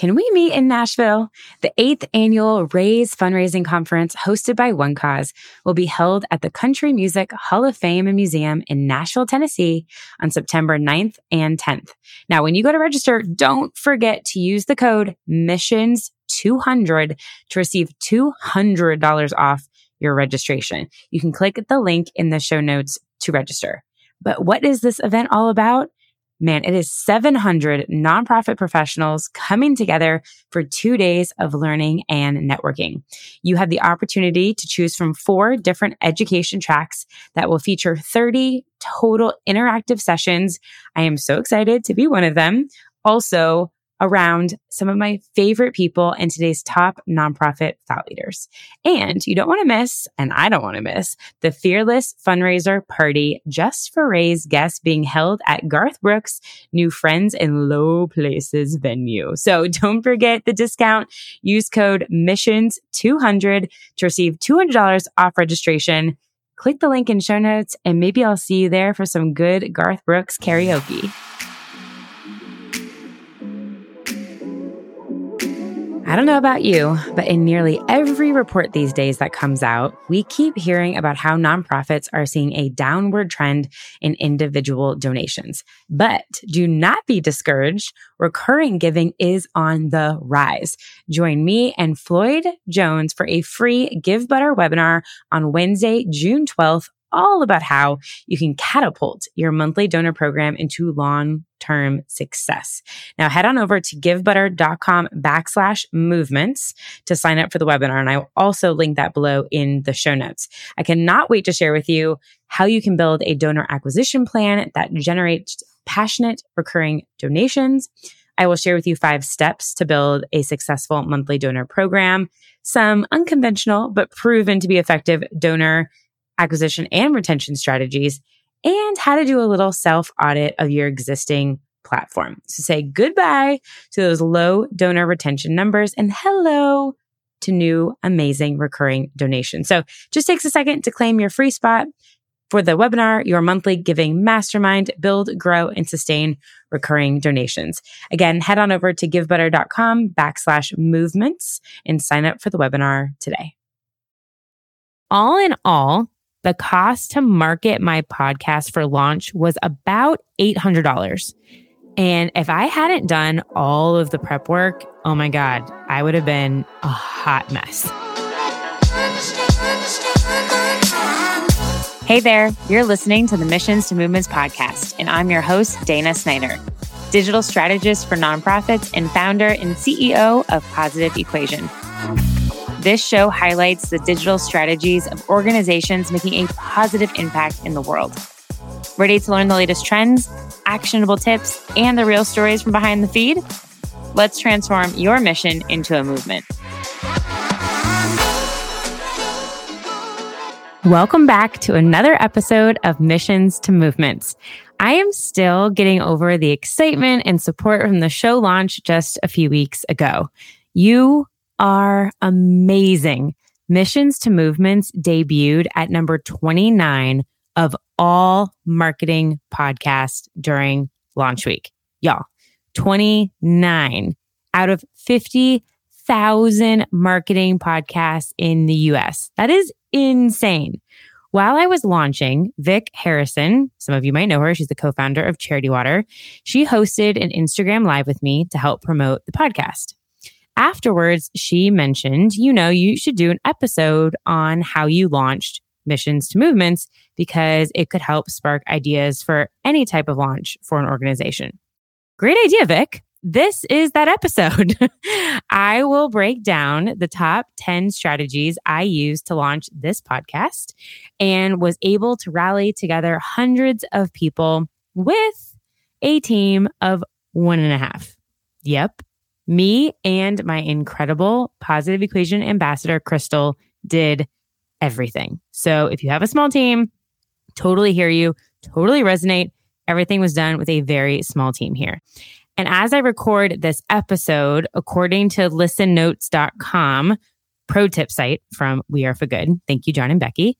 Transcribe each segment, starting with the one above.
Can we meet in Nashville? The eighth annual Raise fundraising conference hosted by OneCause will be held at the Country Music Hall of Fame and Museum in Nashville, Tennessee on September 9th and 10th. Now, when you go to register, don't forget to use the code missions200 to receive $200 off your registration. You can click the link in the show notes to register. But what is this event all about? Man, it is 700 nonprofit professionals coming together for two days of learning and networking. You have the opportunity to choose from four different education tracks that will feature 30 total interactive sessions. I am so excited to be one of them. Also, around some of my favorite people and today's top nonprofit thought leaders. And you don't want to miss, and I don't want to miss, the Fearless Fundraiser Party just for Raise guests being held at Garth Brooks' new Friends in Low Places venue. So don't forget the discount. Use code MISSIONS200 to receive $200 off registration. Click the link in show notes and maybe I'll see you there for some good Garth Brooks karaoke. I don't know about you, but in nearly every report these days that comes out, we keep hearing about how nonprofits are seeing a downward trend in individual donations. But do not be discouraged. Recurring giving is on the rise. Join me and Floyd Jones for a free Givebutter webinar on Wednesday, June 12th all about how you can catapult your monthly donor program into long term success. Now head on over to givebutter.com backslash movements to sign up for the webinar. And I will also link that below in the show notes. I cannot wait to share with you how you can build a donor acquisition plan that generates passionate recurring donations. I will share with you five steps to build a successful monthly donor program, some unconventional but proven to be effective donor acquisition and retention strategies, and how to do a little self audit of your existing platform. So say goodbye to those low donor retention numbers and hello to new amazing recurring donations. So just takes a second to claim your free spot for the webinar, your monthly giving mastermind, build, grow, and sustain recurring donations. Again, head on over to givebutter.com backslash movements and sign up for the webinar today. All in all, the cost to market my podcast for launch was about $800. And if I hadn't done all of the prep work, oh my God, I would have been a hot mess. Hey there, you're listening to the Missions to Movements podcast, and I'm your host, Dana Snyder, digital strategist for nonprofits and founder and CEO of Positive Equation. This show highlights the digital strategies of organizations making a positive impact in the world. Ready to learn the latest trends, actionable tips, and the real stories from behind the feed? Let's transform your mission into a movement. Welcome back to another episode of Missions to Movements. I am still getting over the excitement and support from the show launch just a few weeks ago. You are amazing. Missions to Movements debuted at number 29 of all marketing podcasts during launch week. Y'all, 29 out of 50,000 marketing podcasts in the US. That is insane. While I was launching, Vic Harrison, some of you might know her, she's the co founder of Charity Water, she hosted an Instagram live with me to help promote the podcast afterwards, she mentioned, you know, you should do an episode on how you launched missions to movements because it could help spark ideas for any type of launch for an organization. Great idea, Vic. This is that episode. I will break down the top 10 strategies I used to launch this podcast and was able to rally together hundreds of people with a team of one and a half. Yep, me and my incredible positive equation ambassador, Crystal, did everything. So if you have a small team, totally hear you, totally resonate. Everything was done with a very small team here. And as I record this episode, according to listennotes.com, pro tip site from We Are for Good, thank you, John and Becky,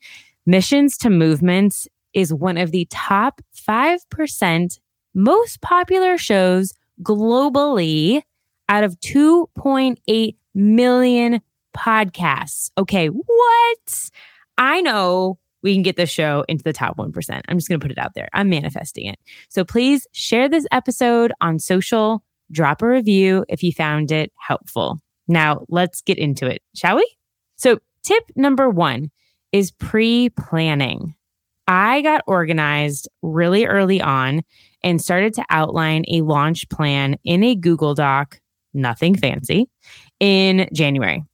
Missions to Movements is one of the top 5% most popular shows globally out of 2.8 million podcasts. Okay, what? I know we can get the show into the top 1%. I'm just going to put it out there. I'm manifesting it. So please share this episode on social, drop a review if you found it helpful. Now, let's get into it, shall we? So, tip number one is pre planning. I got organized really early on and started to outline a launch plan in a Google Doc, nothing fancy, in January.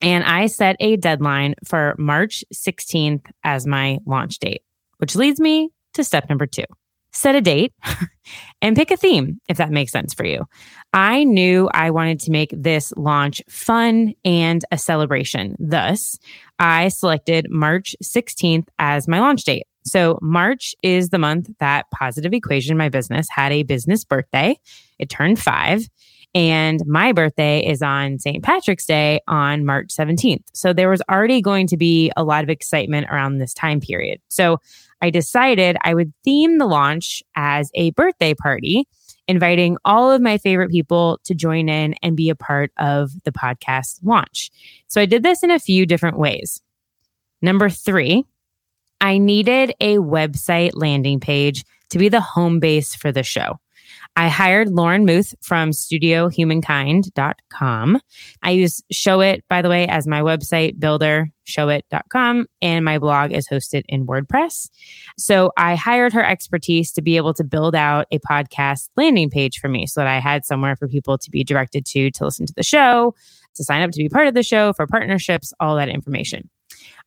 And I set a deadline for March 16th as my launch date, which leads me to step number two set a date and pick a theme if that makes sense for you. I knew I wanted to make this launch fun and a celebration. Thus, I selected March 16th as my launch date. So, March is the month that Positive Equation, my business, had a business birthday. It turned five. And my birthday is on St. Patrick's Day on March 17th. So there was already going to be a lot of excitement around this time period. So I decided I would theme the launch as a birthday party, inviting all of my favorite people to join in and be a part of the podcast launch. So I did this in a few different ways. Number three, I needed a website landing page to be the home base for the show. I hired Lauren Muth from studiohumankind.com. I use Showit, by the way, as my website builder, showit.com, and my blog is hosted in WordPress. So I hired her expertise to be able to build out a podcast landing page for me so that I had somewhere for people to be directed to to listen to the show, to sign up to be part of the show, for partnerships, all that information.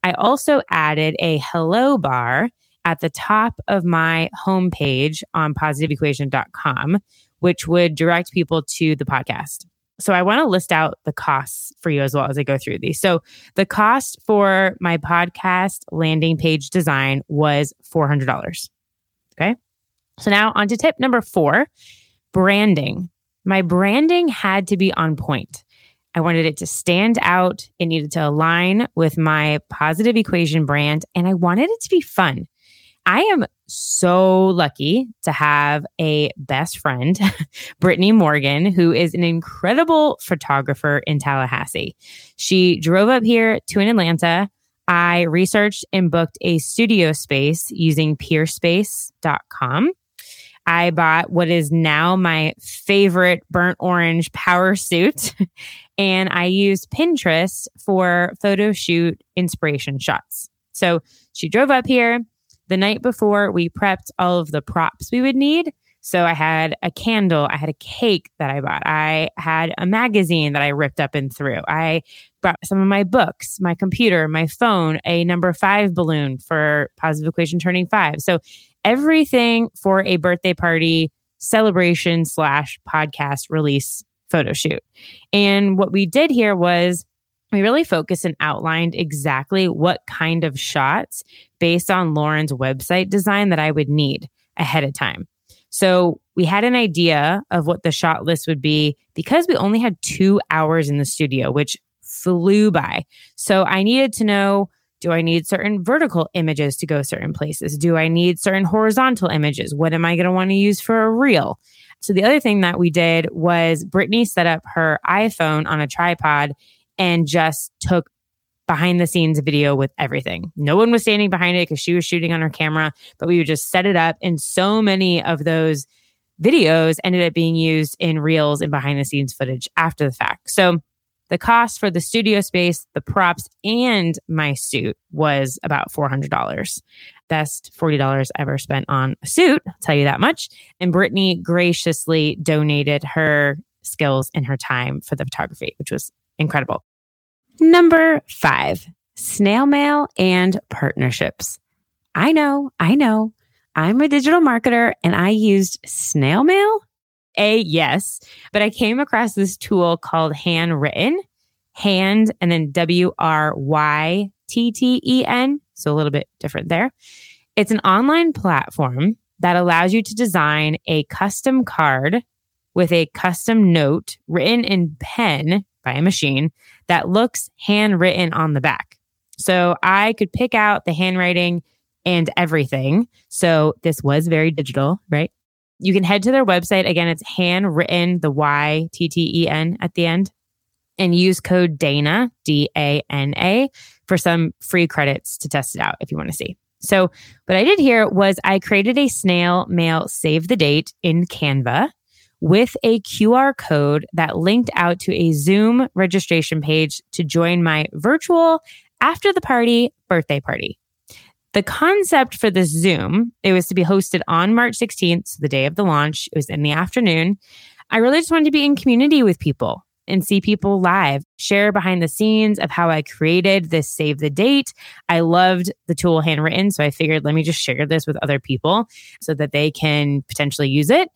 I also added a hello bar at the top of my homepage on positiveequation.com, which would direct people to the podcast. So I want to list out the costs for you as well as I go through these. So the cost for my podcast landing page design was $400. Okay. So now on to tip number four branding. My branding had to be on point. I wanted it to stand out. It needed to align with my positive equation brand, and I wanted it to be fun. I am so lucky to have a best friend, Brittany Morgan, who is an incredible photographer in Tallahassee. She drove up here to an Atlanta. I researched and booked a studio space using peerspace.com. I bought what is now my favorite burnt orange power suit, and I used Pinterest for photo shoot inspiration shots. So she drove up here the night before, we prepped all of the props we would need. So I had a candle, I had a cake that I bought, I had a magazine that I ripped up and threw. I brought some of my books, my computer, my phone, a number five balloon for Positive Equation turning five. So everything for a birthday party celebration slash podcast release photo shoot. And what we did here was we really focused and outlined exactly what kind of shots based on Lauren's website design that I would need ahead of time. So we had an idea of what the shot list would be because we only had two hours in the studio, which flew by. So I needed to know do I need certain vertical images to go certain places? Do I need certain horizontal images? What am I going to want to use for a reel? So the other thing that we did was Brittany set up her iPhone on a tripod and just took behind the scenes video with everything. No one was standing behind it because she was shooting on her camera, but we would just set it up. And so many of those videos ended up being used in reels and behind the scenes footage after the fact. So the cost for the studio space, the props, and my suit was about $400. Best $40 ever spent on a suit, I'll tell you that much. And Brittany graciously donated her skills and her time for the photography, which was incredible. Number five, snail mail and partnerships. I know, I know. I'm a digital marketer and I used snail mail. A, yes, but I came across this tool called Handwrytten, hand and then W R Y T T E N. So a little bit different there. It's an online platform that allows you to design a custom card with a custom note written in pen by a machine that looks handwritten on the back. So I could pick out the handwriting and everything. So this was very digital, right? you can head to their website. Again, it's Handwrytten, the Y T T E N at the end, and use code DANA, D A N A, for some free credits to test it out if you want to see. So, what I did here was I created a snail mail save the date in Canva with a QR code that linked out to a Zoom registration page to join my virtual after the party birthday party. The concept for this Zoom, it was to be hosted on March 16th, so the day of the launch. It was in the afternoon. I really just wanted to be in community with people and see people live, share behind the scenes of how I created this save the date. I loved the tool Handwrytten. So I figured, let me just share this with other people so that they can potentially use it.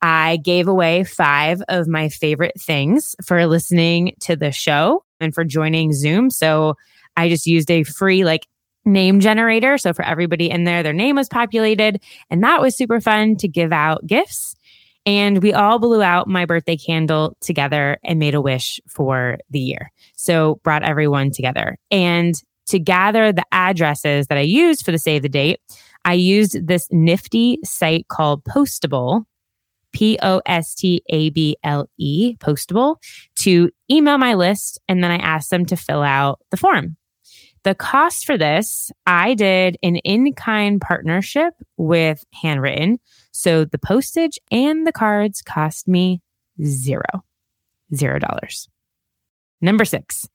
I gave away five of my favorite things for listening to the show and for joining Zoom. So I just used a free like name generator. So for everybody in there, their name was populated and that was super fun to give out gifts. And we all blew out my birthday candle together and made a wish for the year. So brought everyone together. And to gather the addresses that I used for the save the date, I used this nifty site called Postable, P O S T A B L E, Postable, to email my list. And then I asked them to fill out the form. The cost for this, I did an in kind partnership with Handwrytten. So the postage and the cards cost me zero, zero dollars. Number six,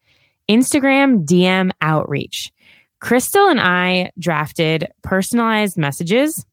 Instagram DM outreach. Crystal and I drafted personalized messages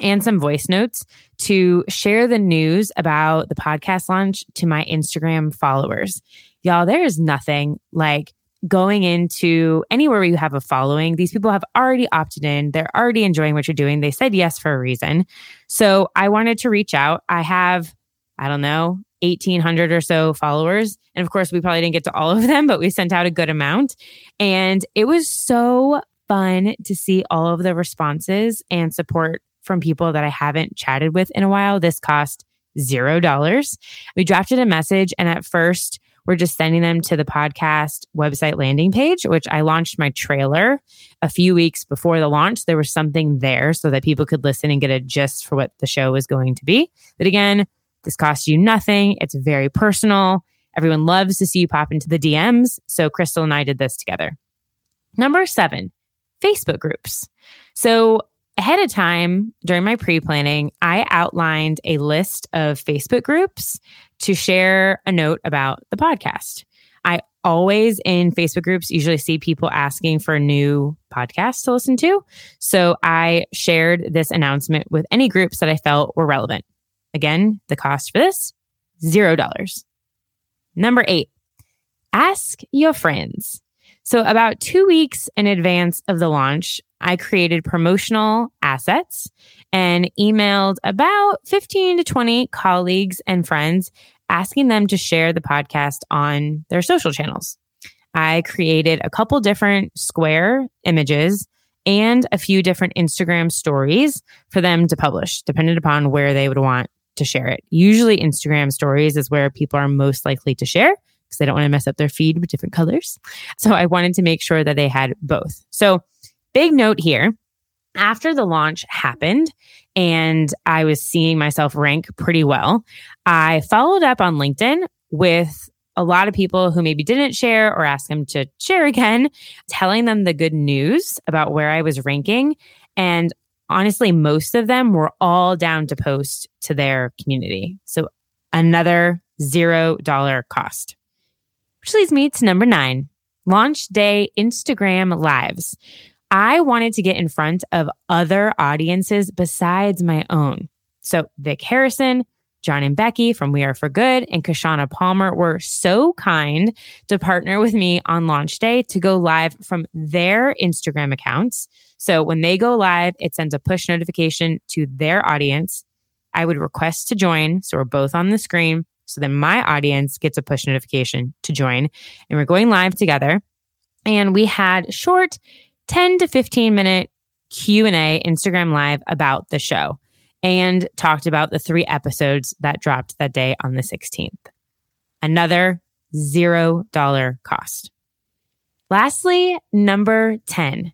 and some voice notes to share the news about the podcast launch to my Instagram followers. Y'all, there is nothing like going into anywhere where you have a following. These people have already opted in. They're already enjoying what you're doing. They said yes for a reason. So I wanted to reach out. I have, I don't know, 1800 or so followers. And of course, we probably didn't get to all of them, but we sent out a good amount. And it was so fun to see all of the responses and support from people that I haven't chatted with in a while. This cost zero dollars. We drafted a message, and at first, we're just sending them to the podcast website landing page, which I launched my trailer a few weeks before the launch. There was something there so that people could listen and get a gist for what the show was going to be. But again, this costs you nothing. It's very personal. Everyone loves to see you pop into the DMs. So Crystal and I did this together. Number seven, Facebook groups. So ahead of time during my pre planning, I outlined a list of Facebook groups to share a note about the podcast. I always in Facebook groups usually see people asking for new podcasts to listen to. So I shared this announcement with any groups that I felt were relevant. Again, the cost for this zero dollars. Number eight, ask your friends. So, about two weeks in advance of the launch, I created promotional assets and emailed about 15 to 20 colleagues and friends, asking them to share the podcast on their social channels. I created a couple different square images and a few different Instagram stories for them to publish, depending upon where they would want to share it. Usually, Instagram stories is where people are most likely to share because they don't want to mess up their feed with different colors. So I wanted to make sure that they had both. So, big note here after the launch happened and I was seeing myself rank pretty well, I followed up on LinkedIn with a lot of people who maybe didn't share or asked them to share again, telling them the good news about where I was ranking. And honestly, most of them were all down to post to their community. So another zero dollar cost. Which leads me to number nine launch day Instagram lives. I wanted to get in front of other audiences besides my own. So Vic Harrison, John and Becky from We Are for Good, and Kishshana Palmer were so kind to partner with me on launch day to go live from their Instagram accounts. So when they go live, it sends a push notification to their audience. I would request to join. So we're both on the screen. So then my audience gets a push notification to join and we're going live together. And we had short 10 to 15 minute Q&A Instagram live about the show and talked about the three episodes that dropped that day on the 16th. Another $0 cost. Lastly, number 10,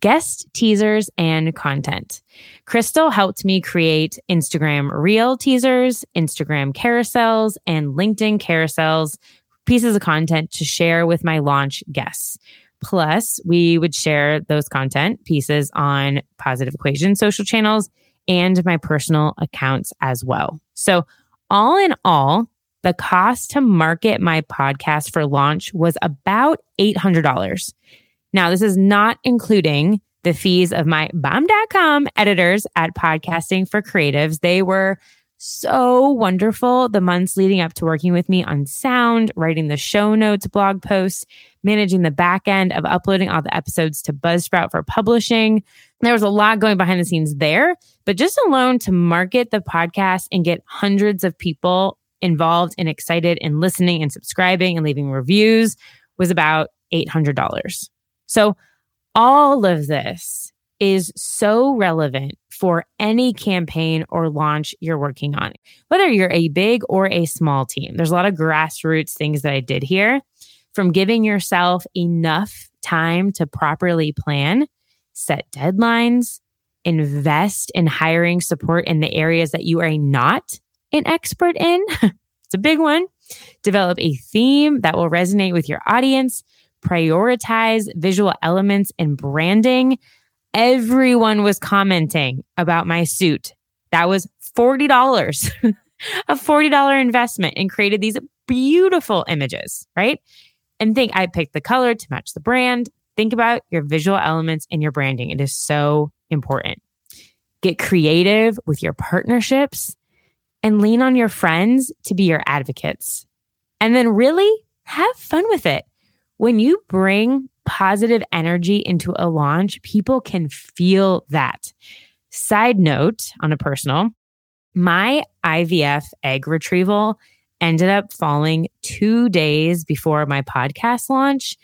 guest teasers and content. Crystal helped me create Instagram reel teasers, Instagram carousels, and LinkedIn carousels, pieces of content to share with my launch guests. Plus, we would share those content pieces on Positive Equation social channels and my personal accounts as well. So, all in all, the cost to market my podcast for launch was about $800. Now, this is not including the fees of my bomb.com editors at Podcasting for Creatives. They were so wonderful the months leading up to working with me on sound, writing the show notes, blog posts, managing the back end of uploading all the episodes to Buzzsprout for publishing. There was a lot going behind the scenes there, but just alone to market the podcast and get hundreds of people involved and excited and listening and subscribing and leaving reviews was about $800. So all of this is so relevant for any campaign or launch you're working on, whether you're a big or a small team. There's a lot of grassroots things that I did here from giving yourself enough time to properly plan, set deadlines, invest in hiring support in the areas that you are not an expert in. it's a big one. Develop a theme that will resonate with your audience. Prioritize visual elements and branding. Everyone was commenting about my suit. That was $40, a $40 investment and created these beautiful images, right? And think I picked the color to match the brand. Think about your visual elements in your branding. It is so important. Get creative with your partnerships and lean on your friends to be your advocates. And then really have fun with it. When you bring positive energy into a launch, people can feel that. Side note on a personal, my IVF egg retrieval ended up falling two days before my podcast launch.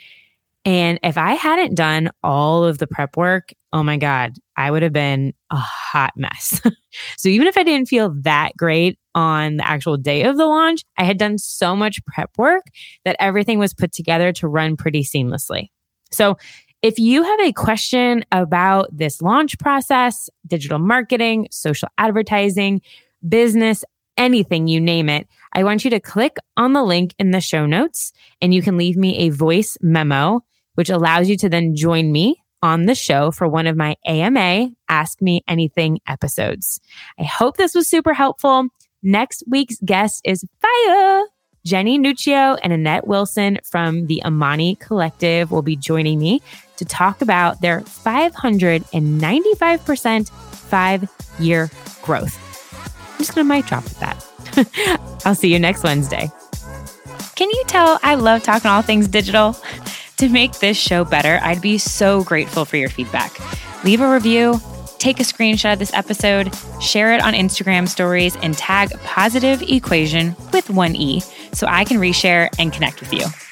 And if I hadn't done all of the prep work, oh my God, I would have been a hot mess. so even if I didn't feel that great on the actual day of the launch, I had done so much prep work that everything was put together to run pretty seamlessly. So if you have a question about this launch process, digital marketing, social advertising, business, anything, you name it, I want you to click on the link in the show notes and you can leave me a voice memo, which allows you to then join me on the show for one of my AMA Ask Me Anything episodes. I hope this was super helpful. Next week's guest is Fire. Jenny Nuccio and Annette Wilson from the Amani Collective will be joining me to talk about their 595% five year growth. I'm just going to mic drop with that. I'll see you next Wednesday. Can you tell I love talking all things digital? To make this show better, I'd be so grateful for your feedback. Leave a review, take a screenshot of this episode, share it on Instagram stories, and tag Positive Equation with one E so I can reshare and connect with you.